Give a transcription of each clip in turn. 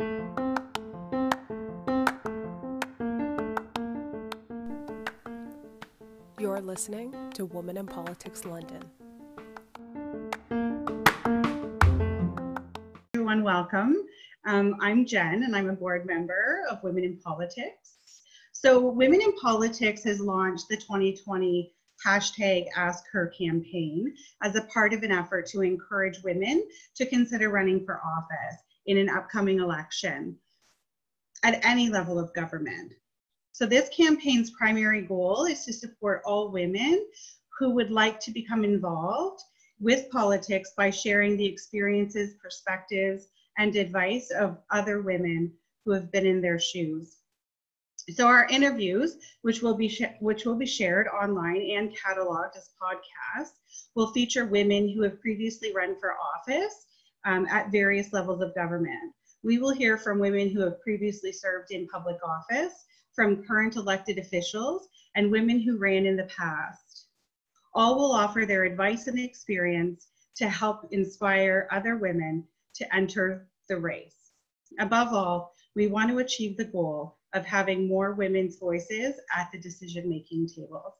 You're listening to Women in Politics London. Everyone, welcome. Um, I'm Jen, and I'm a board member of Women in Politics. So, Women in Politics has launched the 2020 hashtag Ask Her campaign as a part of an effort to encourage women to consider running for office in an upcoming election at any level of government. So, this campaign's primary goal is to support all women who would like to become involved with politics by sharing the experiences, perspectives, and advice of other women who have been in their shoes. So our interviews, which will be which will be shared online and cataloged as podcasts, will feature women who have previously run for office um, at various levels of government. We will hear from women who have previously served in public office, from current elected officials, and women who ran in the past. All will offer their advice and experience to help inspire other women to enter the race. Above all, we want to achieve the goal of having more women's voices at the decision making tables.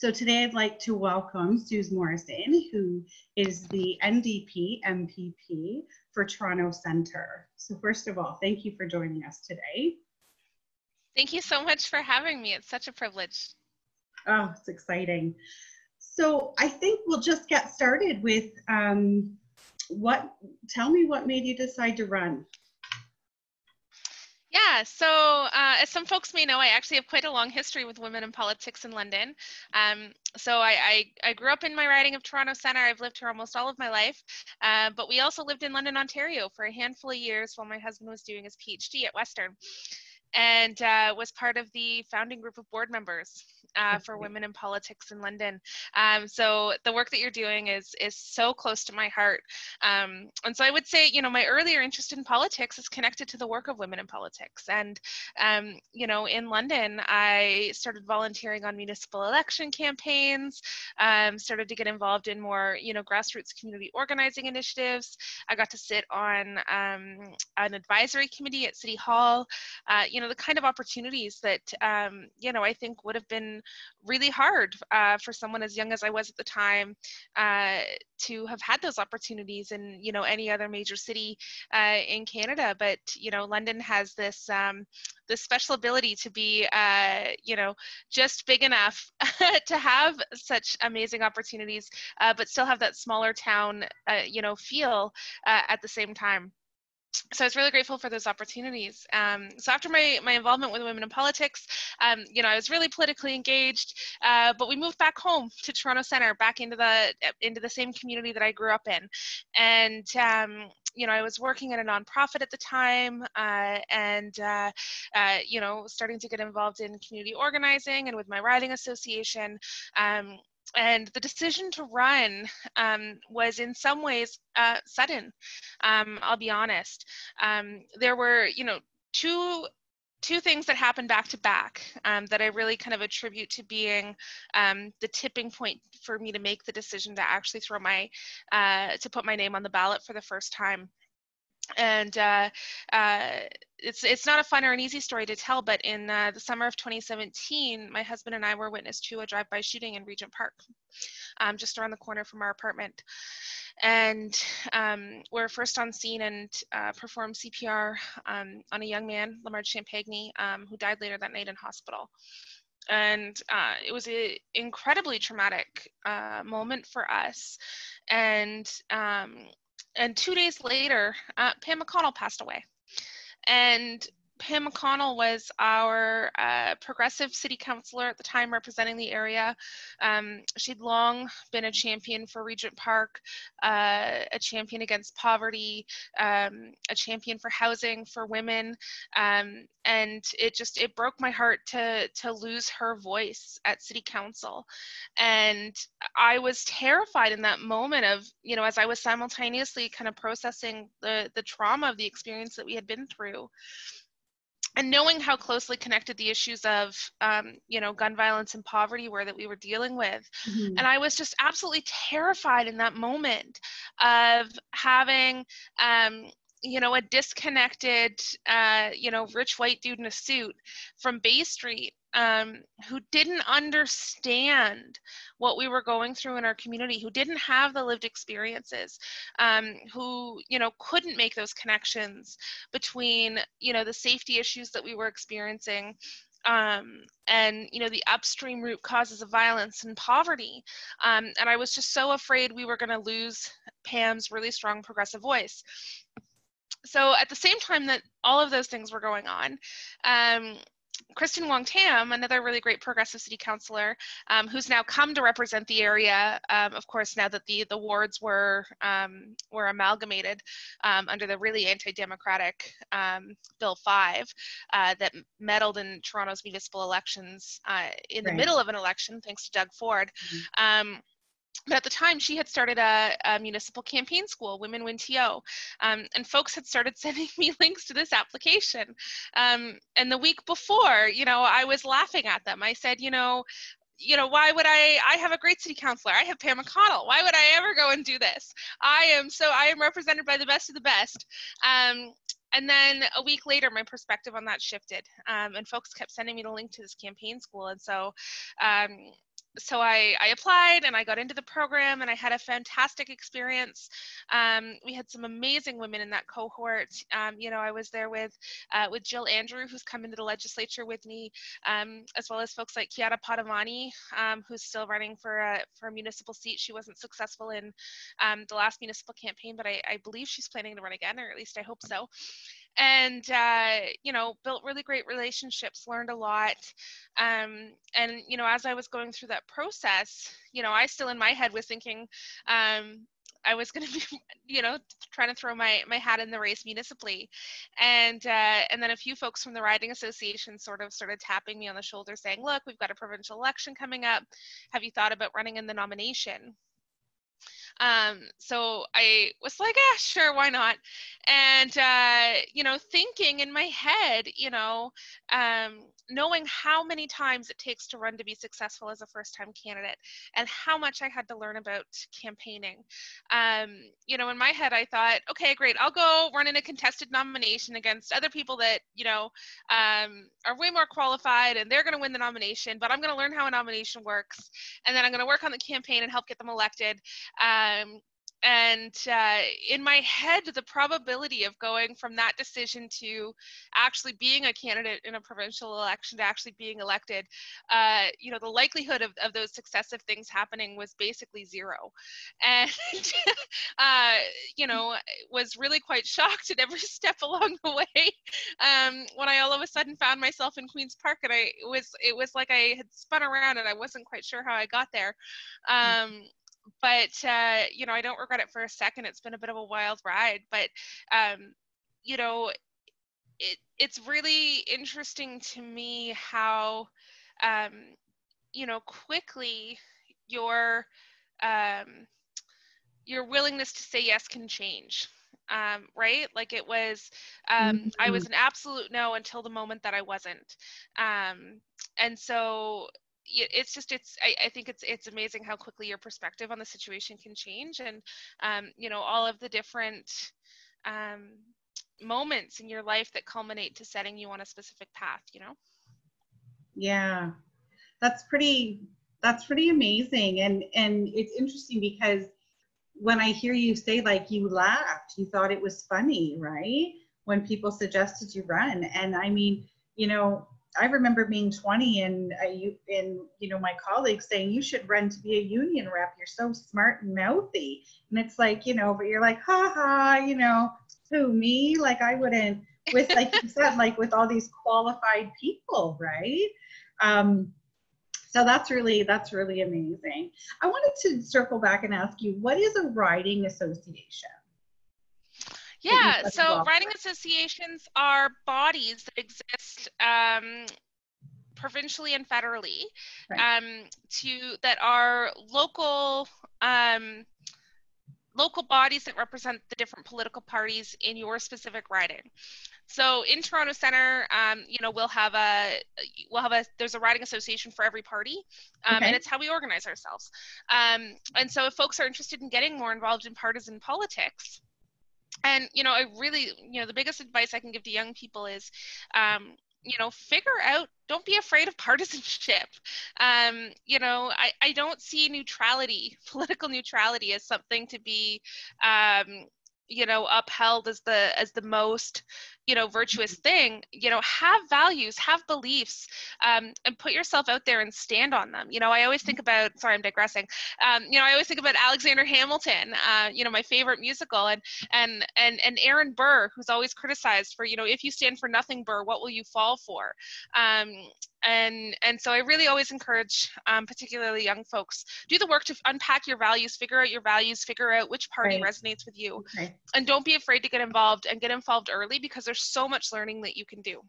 So today I'd like to welcome Suze Morrison, who is the NDP MPP for Toronto Centre. So first of all, thank you for joining us today. Thank you so much for having me. It's such a privilege. Oh, it's exciting. So I think we'll just get started with um, what, tell me what made you decide to run? Yeah, so uh, as some folks may know, I actually have quite a long history with women in politics in London. Um, so I, I, I, grew up in my riding of Toronto Centre. I've lived here almost all of my life, uh, but we also lived in London, Ontario for a handful of years while my husband was doing his PhD at Western and uh, was part of the founding group of board members uh, for women in politics in London. Um, so the work that you're doing is is so close to my heart. Um, and so I would say, you know, my earlier interest in politics is connected to the work of women in politics. And um, you know, in London, I started volunteering on municipal election campaigns. Um, started to get involved in more, you know, grassroots community organizing initiatives. I got to sit on um, an advisory committee at City Hall. Uh, you know, the kind of opportunities that um, you know I think would have been really hard uh, for someone as young as I was at the time uh, to have had those opportunities in you know any other major city uh, in Canada. But you know London has this um, this special ability to be uh, you know just big enough to have such amazing opportunities, uh, but still have that smaller town uh, you know feel at the same time so I was really grateful for those opportunities. Um, so after my, my involvement with women in politics, um, you know, I was really politically engaged, uh, but we moved back home to Toronto Centre, back into the into the same community that I grew up in, and um, you know, I was working at a nonprofit at the time, uh, and uh, uh you know, starting to get involved in community organizing and with my riding association. And the decision to run um, was in some ways uh, sudden. Um, I'll be honest. Um, there were, you know, two two things that happened back to back um, that I really kind of attribute to being um, the tipping point for me to make the decision to actually throw my uh, to put my name on the ballot for the first time and uh, uh, it's it's not a fun or an easy story to tell, but in uh, the summer of 2017, my husband and I were witness to a drive-by shooting in Regent Park, um, just around the corner from our apartment, and um, we're first on scene and uh, performed CPR um, on a young man, Lamar Champagne, um, who died later that night in hospital. And uh, it was an incredibly traumatic uh, moment for us. And um, and two days later, uh, Pam McConnell passed away. And Pam McConnell was our uh, progressive city councilor at the time representing the area. Um, she'd long been a champion for Regent Park, uh, a champion against poverty, um, a champion for housing for women. Um, and it just, it broke my heart to, to lose her voice at city council. And I was terrified in that moment of, you know, as I was simultaneously kind of processing the, the trauma of the experience that we had been through and knowing how closely connected the issues of um, you know gun violence and poverty were that we were dealing with mm-hmm. and i was just absolutely terrified in that moment of having um, you know, a disconnected, uh, you know, rich white dude in a suit from Bay Street um, who didn't understand what we were going through in our community, who didn't have the lived experiences, um, who you know couldn't make those connections between you know the safety issues that we were experiencing um, and you know the upstream root causes of violence and poverty. Um, and i was just so afraid we were going to lose pam's really strong progressive voice. So at the same time that all of those things were going on um, Kristyn Wong-Tam, another really great progressive city councilor, um, who's now come to represent the area. Um, of course, now that the the wards were um, were amalgamated um, under the really anti-democratic um, Bill Five uh, that meddled in Toronto's municipal elections uh, in right. the middle of an election, thanks to Doug Ford. Mm-hmm but at the time she had started a, a municipal campaign school Women Win TO um, and folks had started sending me links to this application. Um, and the week before you know i was laughing at them. I said you know you know why would i i have a great city councilor. I have pam mcconnell. Why would i ever go and do this? I am so i am represented by the best of the best. Um, and then a week later my perspective on that shifted um, and folks kept sending me the link to this campaign school. And so um, so I, I applied and I got into the program and I had a fantastic experience. Um, we had some amazing women in that cohort. Um, you know, I was there with uh, with Jill Andrew, who's come into the legislature with me, um, as well as folks like Chiara Padovani, um, who's still running for a for a municipal seat. She wasn't successful in um, the last municipal campaign, but I, I believe she's planning to run again, or at least I hope so and uh, you know built really great relationships learned a lot um, and you know as i was going through that process you know i still in my head was thinking um, I was going to be, you know, trying to throw my my hat in the race municipally, and uh, and then a few folks from the riding association sort of started tapping me on the shoulder, saying, "Look, we've got a provincial election coming up. Have you thought about running in the nomination?" Um, so I was like, yeah, sure, why not? And, uh, you know, thinking in my head, you know, um, knowing how many times it takes to run to be successful as a first time candidate and how much I had to learn about campaigning. Um, you know, in my head, I thought, okay, great, I'll go run in a contested nomination against other people that, you know, um, are way more qualified and they're going to win the nomination, but I'm going to learn how a nomination works. And then I'm going to work on the campaign and help get them elected. Um, and uh, in my head the probability of going from that decision to actually being a candidate in a provincial election to actually being elected uh, you know the likelihood of, of those successive things happening was basically zero. And uh, you know was really quite shocked at every step along the way. Um, when i all of a sudden found myself in queens park and i it was it was like i had spun around and i wasn't quite sure how i got there. Mm. um, but uh, you know, I don't regret it for a second. It's been a bit of a wild ride, but um, you know, it it's really interesting to me how um, you know quickly your um, your willingness to say yes can change. Um, right? Like it was, um, mm-hmm. I was an absolute no until the moment that I wasn't. Um, and so it's just it's I, I, think it's it's amazing how quickly your perspective on the situation can change and um, you know all of the different um, moments in your life that culminate to setting you on a specific path you know? Yeah. That's pretty that's pretty amazing and and it's interesting because when i hear you say like you laughed you thought it was funny right? When people suggested you run and i mean you know I remember being 20 and you and you know my colleagues saying you should run to be a union rep. You're so smart and mouthy, and it's like you know, but you're like, ha ha, you know, who me? Like I wouldn't with like you said, like with all these qualified people, right? Um, so that's really that's really amazing. I wanted to circle back and ask you, what is a riding association? Yeah, so riding associations are bodies that exist um, provincially and federally right. um, to that are local um, local bodies that represent the different political parties in your specific riding. So in Toronto Centre, um, you know, we'll have a we'll have a there's a riding association for every party, um, okay. and it's how we organize ourselves. Um, and so if folks are interested in getting more involved in partisan politics, and you know i really you know the biggest advice i can give to young people is um, you know figure out don't be afraid of partisanship. Um, you know I, I don't see neutrality political neutrality as something to be um, you know upheld as the as the most you know virtuous thing you know have values have beliefs um, and put yourself out there and stand on them you know i always think mm-hmm. about sorry i'm digressing um, you know i always think about alexander hamilton uh, you know my favorite musical and and and and aaron burr who's always criticized for you know if you stand for nothing burr what will you fall for um, and and so i really always encourage um, particularly young folks do the work to unpack your values figure out your values figure out which party right. resonates with you okay. and don't be afraid to get involved and get involved early because there's so much learning that you can do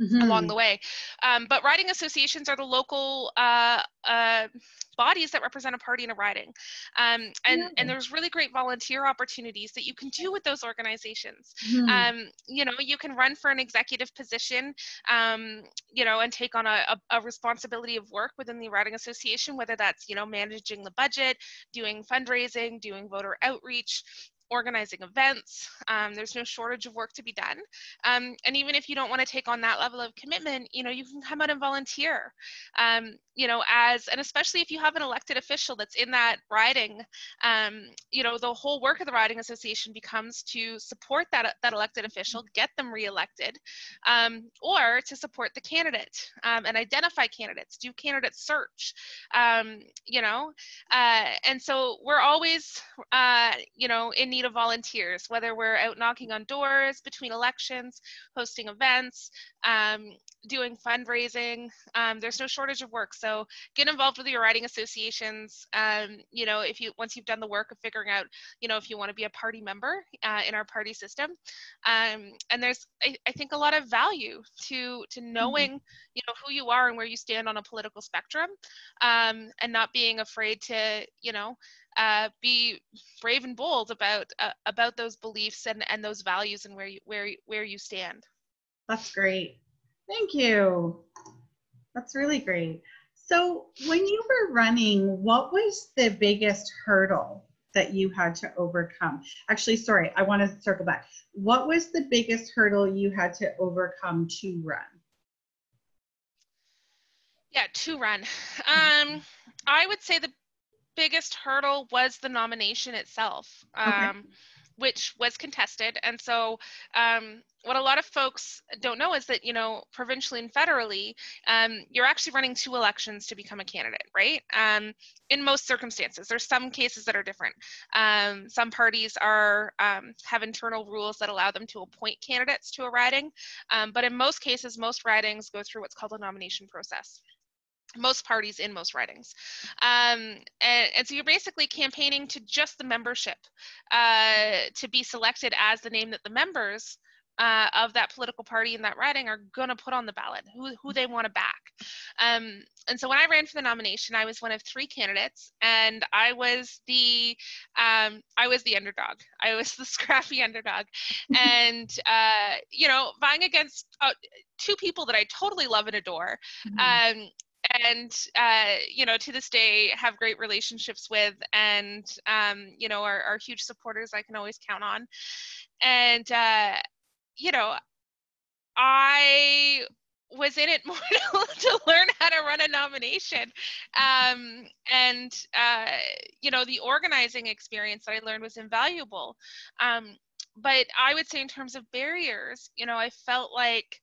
mm-hmm. along the way. Um, but riding associations are the local uh, uh, bodies that represent a party in a riding. Um, and, yeah. and there's really great volunteer opportunities that you can do with those organizations. Mm-hmm. Um, you know, you can run for an executive position, um, you know, and take on a, a, a, responsibility of work within the riding association, whether that's, you know, managing the budget, doing fundraising, doing voter outreach, organizing events. Um, there's no shortage of work to be done. Um, and even if you don't want to take on that level of commitment, you know, you can come out and volunteer. Um, you know, as and especially if you have an elected official that's in that riding, um, you know, the whole work of the riding association becomes to support that that elected official, get them reelected, um, or to support the candidate um, and identify candidates, do candidate search. you know, uh, and so we're always, uh, you know, in need of volunteers, whether we're out knocking on doors between elections, hosting events, um, doing fundraising. Um, there's no shortage of work. So get involved with your riding associations. Um, you know, if you once you've done the work of figuring out, you know, if you want to be a party member uh, in our party system. Um, and there's, I, I, think, a lot of value to to mm-hmm. knowing, mm-hmm. you know, who you are and where you stand on a political spectrum, um, and not being afraid to, you know, uh, be brave and bold about uh, about those beliefs and, and those values and where you where where you stand. That's great. Thank you. That's really great. So when you were running, what was the biggest hurdle that you had to overcome? Actually, sorry, I want to circle back. What was the biggest hurdle you had to overcome to run? Yeah, to run. Um, I would say the biggest hurdle was the nomination itself, um, okay. which was contested. And so, um, what a lot of folks don't know is that, you know, provincially and federally, um, you're actually running two elections to become a candidate, right? Um, in most circumstances, there's some cases that are different. Um, some parties are um, have internal rules that allow them to appoint candidates to a riding, but in most cases, most ridings go through what's called a nomination process most parties in most ridings. Um, and, and, so you're basically campaigning to just the membership uh, to be selected as the name that the members uh, of that political party in that riding are going to put on the ballot, who, who they want to back. Um, and so when I ran for the nomination, I was one of three candidates, and I was the um, I was the underdog. I was the scrappy underdog, and uh, you know, vying against uh, two people that I totally love and adore. Mm-hmm. Um, and uh, you know to this day have great relationships with and um, you know are, are, huge supporters i can always count on. And uh, you know i was in it more to, learn how to run a nomination. Um, and uh, you know the organizing experience that i learned was invaluable. Um, but i would say in terms of barriers you know i felt like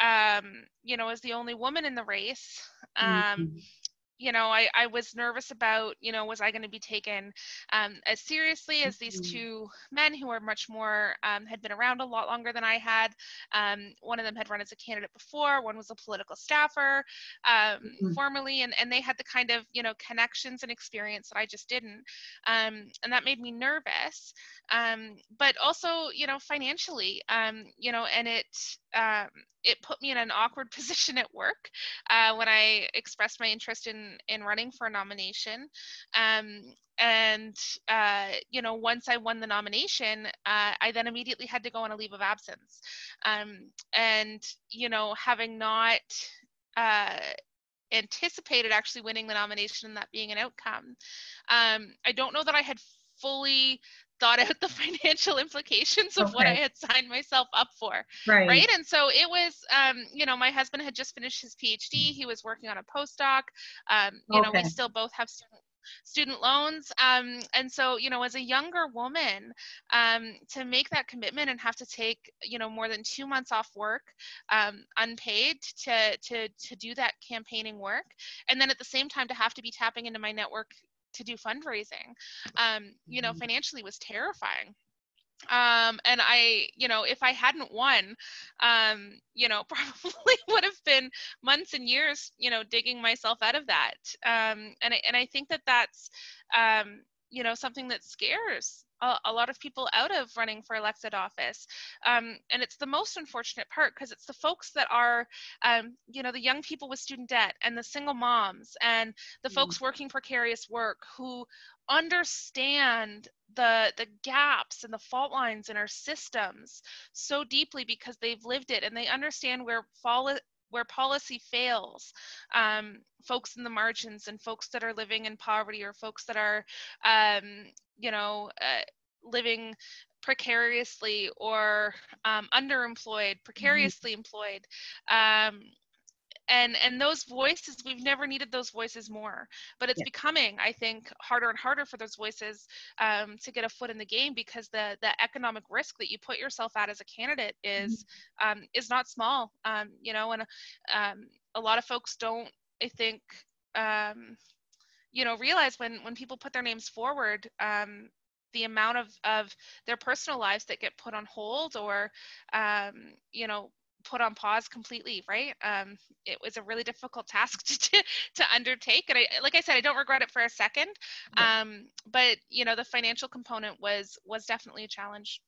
um, you know, as the only woman in the race, um, mm-hmm you know, I, I was nervous about, you know, was I going to be taken um, as seriously as these mm-hmm. two men who were much more, um, had been around a lot longer than I had. Um, one of them had run as a candidate before, one was a political staffer um, mm-hmm. formerly, and, and they had the kind of, you know, connections and experience that I just didn't. Um, and that made me nervous. Um, but also, you know, financially, you know, and it, it put me in an awkward position at work uh, when I expressed my interest in in running for a nomination. Um, and uh, you know, once I won the nomination, uh, I then immediately had to go on a leave of absence. Um, and you know, having not uh, anticipated actually winning the nomination and that being an outcome, um, I don't know that I had fully thought out the financial implications of okay. what I had signed myself up for. Right. Right. And so it was, um, you know, my husband had just finished his PhD. He was working on a postdoc. Um, you okay. know, we still both have student student loans. Um, and so, you know, as a younger woman, um, to make that commitment and have to take, you know, more than two months off work, um, unpaid to, to, to do that campaigning work. And then at the same time to have to be tapping into my network to do fundraising, um, you know, mm-hmm. financially was terrifying um and i you know if i hadn't won um you know probably would have been months and years you know digging myself out of that um and I, and i think that that's um you know something that scares a, a lot of people out of running for elected office um, and it's the most unfortunate part because it's the folks that are um, you know the young people with student debt and the single moms and the mm. folks working precarious work who understand the the gaps and the fault lines in our systems so deeply because they've lived it and they understand where fall where policy fails um, folks in the margins and folks that are living in poverty or folks that are um, you know uh, living precariously or um, underemployed mm-hmm. precariously mm-hmm. employed um, and and those voices we've never needed those voices more but it's yeah. becoming i think harder and harder for those voices um, to get a foot in the game because the the economic risk that you put yourself at as a candidate is mm-hmm. um, is not small um, you know and um, a lot of folks don't i think um, you know realize when when people put their names forward um, the amount of of their personal lives that get put on hold or um, you know put on pause completely right? Um, it was a really difficult task to, to undertake and i like i said i don't regret it for a second. Um, but you know the financial component was was definitely a challenge.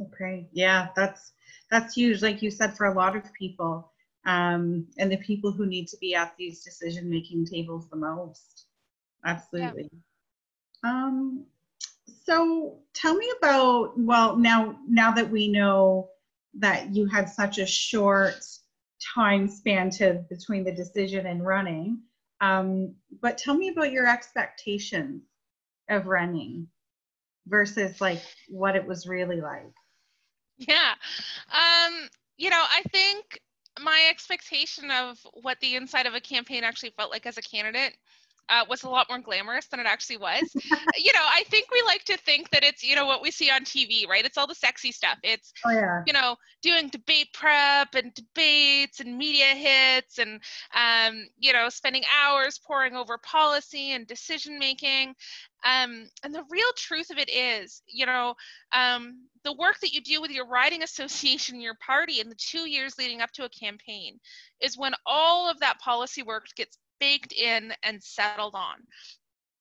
Okay. Yeah that's that's huge like you said for a lot of people um, and the people who need to be at these decision making tables the most. Absolutely. Yeah. um, so tell me about well now now that we know that you had such a short time span to between the decision and running. Um, but tell me about your expectations of running versus like what it was really like. Yeah. Um, you know, I think my expectation of what the inside of a campaign actually felt like as a candidate uh, was a lot more glamorous than it actually was. you know, I think we like to think that it's, you know, what we see on TV, right? It's all the sexy stuff. It's, oh, yeah. you know, doing debate prep and debates and media hits and, um, you know, spending hours poring over policy and decision making. Um, and the real truth of it is, you know, um, the work that you do with your riding association, your party, in the two years leading up to a campaign is when all of that policy work gets baked in and settled on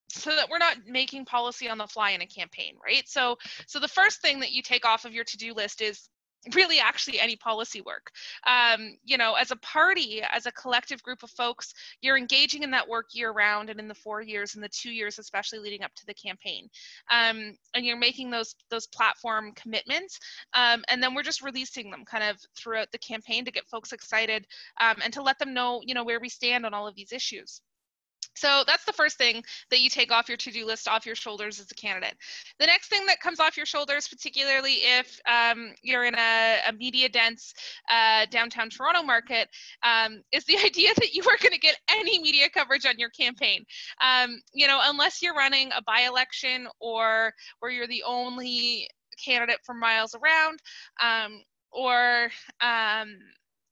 so that we're not making policy on the fly in a campaign right? So so the first thing that you take off of your to-do list is really actually any policy work. Um, you know, as a party, as a collective group of folks, you're engaging in that work year round and in the four years and the two years, especially leading up to the campaign. Um, and you're making those those platform commitments. Um, and then we're just releasing them kind of throughout the campaign to get folks excited um, and to let them know, you know, where we stand on all of these issues. So that's the first thing that you take off your to-do list, off your shoulders as a candidate. The next thing that comes off your shoulders, particularly if um, you're in a, a media-dense uh, downtown Toronto market, um, is the idea that you are going to get any media coverage on your campaign. Um, you know, unless you're running a by-election or where you're the only candidate for miles around, um, or um,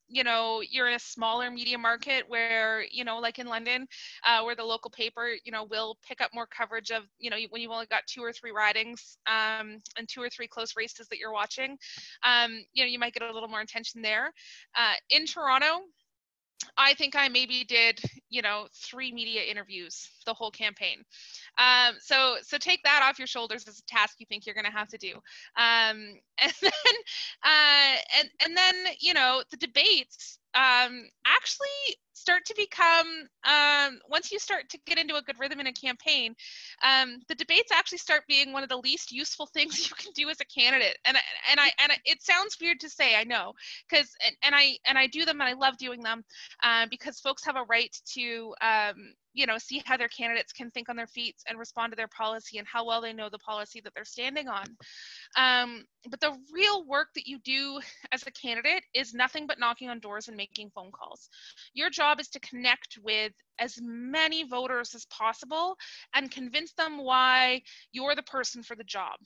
you know you're in a smaller media market where you know like in london uh, where the local paper you know will pick up more coverage of you know when you've only got two or three ridings um, and two or three close races that you're watching um, you know you might get a little more attention there. Uh, in toronto I think I maybe did, you know, three media interviews the whole campaign. Um, so so take that off your shoulders as a task you think you're going to have to do. Um, and then uh, and and then you know the debates um, actually start to become um, once you start to get into a good rhythm in a campaign um, the debates actually start being one of the least useful things you can do as a candidate. And and i and it sounds weird to say i know because and, and i and i do them and i love doing them uh, because folks have a right to um, you know see how their candidates can think on their feet and respond to their policy and how well they know the policy that they're standing on. Um, but the real work that you do as a candidate is nothing but knocking on doors and making phone calls. Your job is to connect with as many voters as possible and convince them why you're the person for the job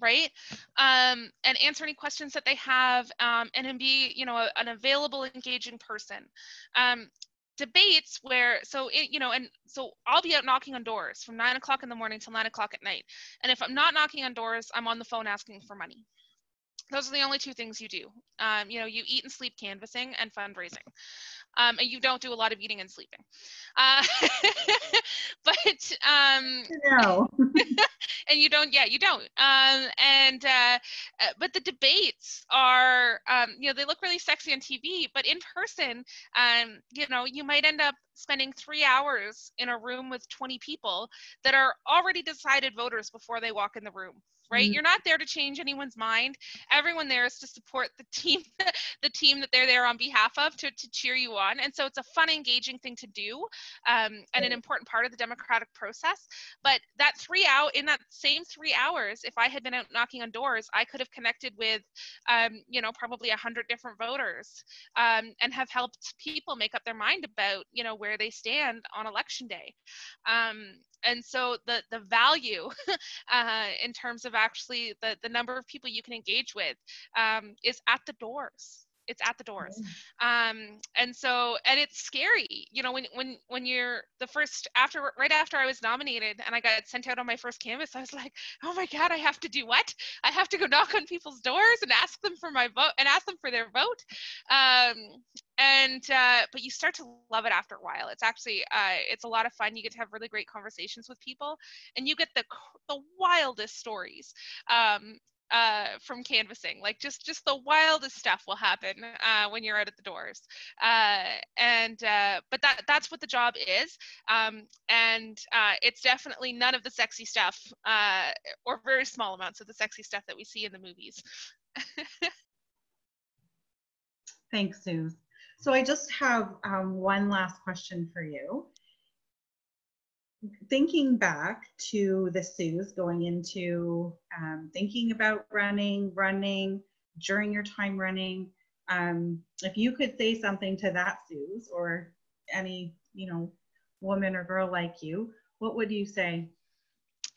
right? Um, and answer any questions that they have um, and be you know a, an available engaging person. Um, debates where so it, you know and so i'll be out knocking on doors from nine o'clock in the morning till nine o'clock at night. And if i'm not knocking on doors i'm on the phone asking for money. Those are the only two things you do. Um, you know you eat and sleep canvassing and fundraising um, and you don't do a lot of eating and sleeping. Uh, but um, no. and you don't, yeah, you don't. Um, and uh, uh, but the debates are, um, you know, they look really sexy on TV, but in person, um, you know, you might end up spending three hours in a room with 20 people that are already decided voters before they walk in the room right? Mm-hmm. you're not there to change anyone's mind. Everyone there is to support the team the team that they're there on behalf of to, to cheer you on. And so it's a fun engaging thing to do um, and an important part of the democratic process. But that three out in that same three hours if i had been out knocking on doors i could have connected with um, you know probably a hundred different voters um, and have helped people make up their mind about you know where they stand on election day. Um, and so the the value uh, in terms of actually the the number of people you can engage with um, is at the doors. It's at the doors. Um, and so and it's scary you know when when when you're the first after right after i was nominated and i got sent out on my first canvas i was like oh my god i have to do what? I have to go knock on people's doors and ask them for my vote and ask them for their vote. Um, and uh, but you start to love it after a while it's actually uh, it's a lot of fun you get to have really great conversations with people and you get the the wildest stories um, uh, from canvassing. Like just just the wildest stuff will happen uh, when you're out at the doors. Uh, and uh, but that that's what the job is. Um, and it's definitely none of the sexy stuff or very small amounts of the sexy stuff that we see in the movies. Thanks, Sue. So I just have um, one last question for you thinking back to the Suze going into um, thinking about running, running during your time running, um, if you could say something to that Suze or any, you know, woman or girl like you, what would you say?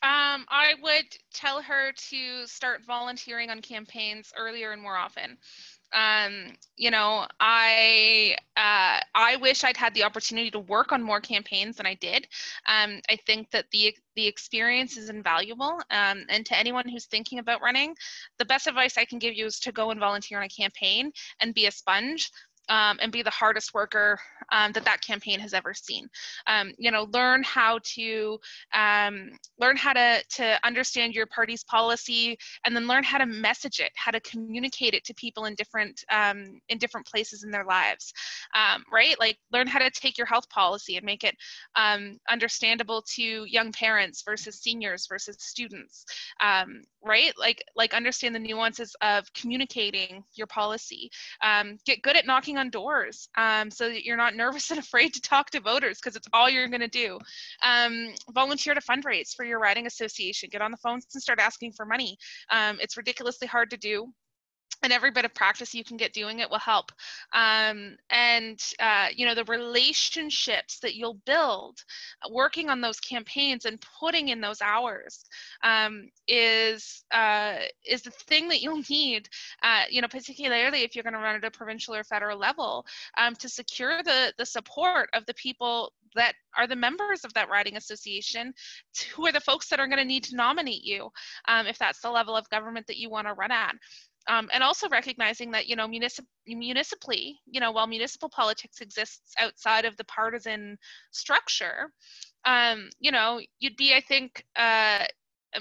Um, I would tell her to start volunteering on campaigns earlier and more often um, you know, I uh, I wish I'd had the opportunity to work on more campaigns than I did. Um, I think that the the experience is invaluable. Um, and to anyone who's thinking about running, the best advice I can give you is to go and volunteer on a campaign and be a sponge um, and be the hardest worker um, that that campaign has ever seen. Um, you know, learn how to um, learn how to to understand your party's policy, and then learn how to message it, how to communicate it to people in different um, in different places in their lives. Um, right? Like learn how to take your health policy and make it understandable to young parents versus seniors versus students. right? Like like understand the nuances of communicating your policy. get good at knocking knocking on doors um, so that you're not nervous and afraid to talk to voters because it's all you're going to do. Um, volunteer to fundraise for your riding association. Get on the phones and start asking for money. Um, it's ridiculously hard to do and every bit of practice you can get doing it will help. Um, and uh, you know the relationships that you'll build working on those campaigns and putting in those hours um, is uh, is the thing that you'll need uh, you know particularly if you're going to run at a provincial or federal level um, to secure the the support of the people that are the members of that riding association who are the folks that are going to need to nominate you um, if that's the level of government that you want to run at um, and also recognizing that you know municip- municipally you know while municipal politics exists outside of the partisan structure um, you know you'd be i think uh,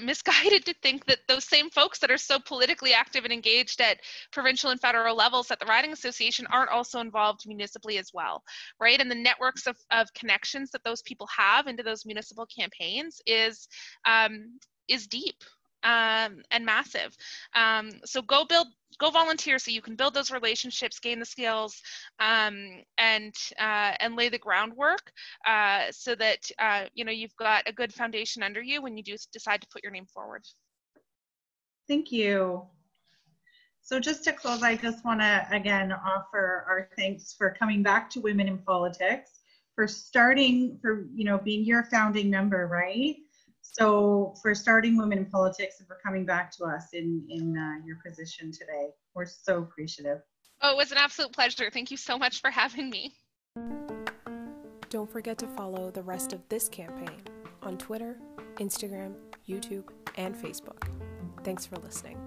misguided to think that those same folks that are so politically active and engaged at provincial and federal levels at the riding association aren't also involved municipally as well right? And the networks of, of connections that those people have into those municipal campaigns is um, is deep um, and massive. Um, so go build, go volunteer so you can build those relationships, gain the skills, um, and uh, and lay the groundwork uh, so that uh, you know you've got a good foundation under you when you do decide to put your name forward. Thank you. So just to close, I just want to again offer our thanks for coming back to Women in Politics, for starting, for you know being your founding member, right? So for starting Women in Politics and for coming back to us in, in uh, your position today. We're so appreciative. Oh, it was an absolute pleasure. Thank you so much for having me. Don't forget to follow the rest of this campaign on Twitter, Instagram, YouTube, and Facebook. Thanks for listening.